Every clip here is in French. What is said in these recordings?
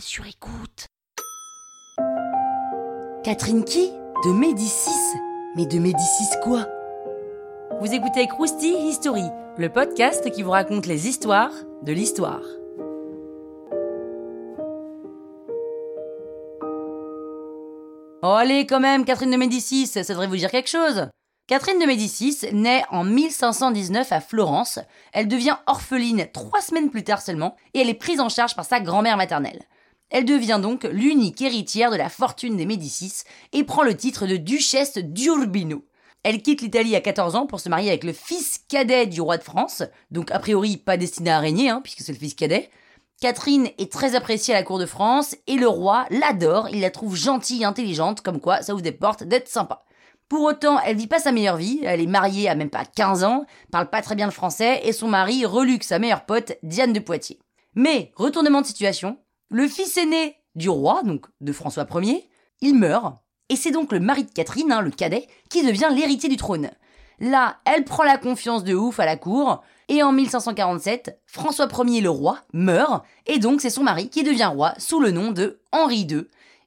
sur écoute. Catherine qui De Médicis Mais de Médicis quoi? Vous écoutez Krusty History, le podcast qui vous raconte les histoires de l'histoire. Oh allez quand même, Catherine de Médicis, ça devrait vous dire quelque chose. Catherine de Médicis naît en 1519 à Florence. Elle devient orpheline trois semaines plus tard seulement et elle est prise en charge par sa grand-mère maternelle. Elle devient donc l'unique héritière de la fortune des Médicis et prend le titre de duchesse d'Urbino. Elle quitte l'Italie à 14 ans pour se marier avec le fils cadet du roi de France, donc a priori pas destiné à régner, hein, puisque c'est le fils cadet. Catherine est très appréciée à la cour de France et le roi l'adore, il la trouve gentille, intelligente, comme quoi ça vous déporte d'être sympa. Pour autant, elle vit pas sa meilleure vie, elle est mariée à même pas 15 ans, parle pas très bien le français et son mari reluque sa meilleure pote, Diane de Poitiers. Mais, retournement de situation, le fils aîné du roi, donc de François Ier, il meurt, et c'est donc le mari de Catherine, hein, le cadet, qui devient l'héritier du trône. Là, elle prend la confiance de ouf à la cour, et en 1547, François Ier le roi meurt, et donc c'est son mari qui devient roi sous le nom de Henri II.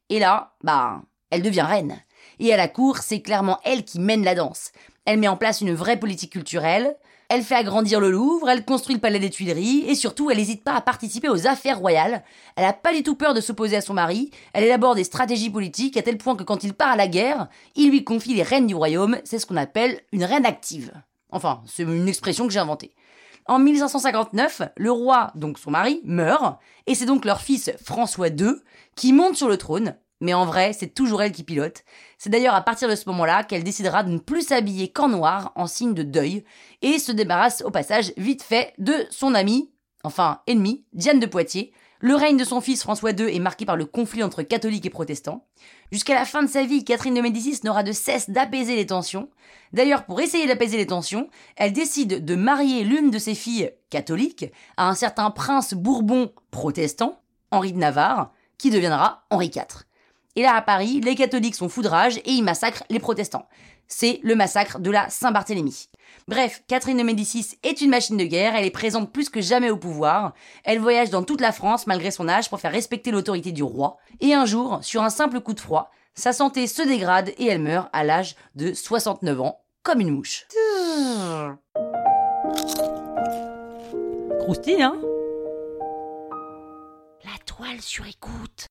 Et là, bah, elle devient reine. Et à la cour, c'est clairement elle qui mène la danse. Elle met en place une vraie politique culturelle, elle fait agrandir le Louvre, elle construit le palais des Tuileries, et surtout, elle n'hésite pas à participer aux affaires royales. Elle n'a pas du tout peur de s'opposer à son mari, elle élabore des stratégies politiques à tel point que quand il part à la guerre, il lui confie les rênes du royaume, c'est ce qu'on appelle une reine active. Enfin, c'est une expression que j'ai inventée. En 1559, le roi, donc son mari, meurt, et c'est donc leur fils François II qui monte sur le trône, mais en vrai, c'est toujours elle qui pilote. C'est d'ailleurs à partir de ce moment-là qu'elle décidera de ne plus s'habiller qu'en noir, en signe de deuil, et se débarrasse au passage vite fait de son amie, enfin ennemi, Diane de Poitiers. Le règne de son fils François II est marqué par le conflit entre catholiques et protestants. Jusqu'à la fin de sa vie, Catherine de Médicis n'aura de cesse d'apaiser les tensions. D'ailleurs, pour essayer d'apaiser les tensions, elle décide de marier l'une de ses filles catholiques à un certain prince bourbon protestant, Henri de Navarre, qui deviendra Henri IV. Et là, à Paris, les catholiques sont foudrages et ils massacrent les protestants. C'est le massacre de la Saint-Barthélemy. Bref, Catherine de Médicis est une machine de guerre, elle est présente plus que jamais au pouvoir, elle voyage dans toute la France malgré son âge pour faire respecter l'autorité du roi, et un jour, sur un simple coup de froid, sa santé se dégrade et elle meurt à l'âge de 69 ans, comme une mouche. Croustille, hein? La toile sur écoute.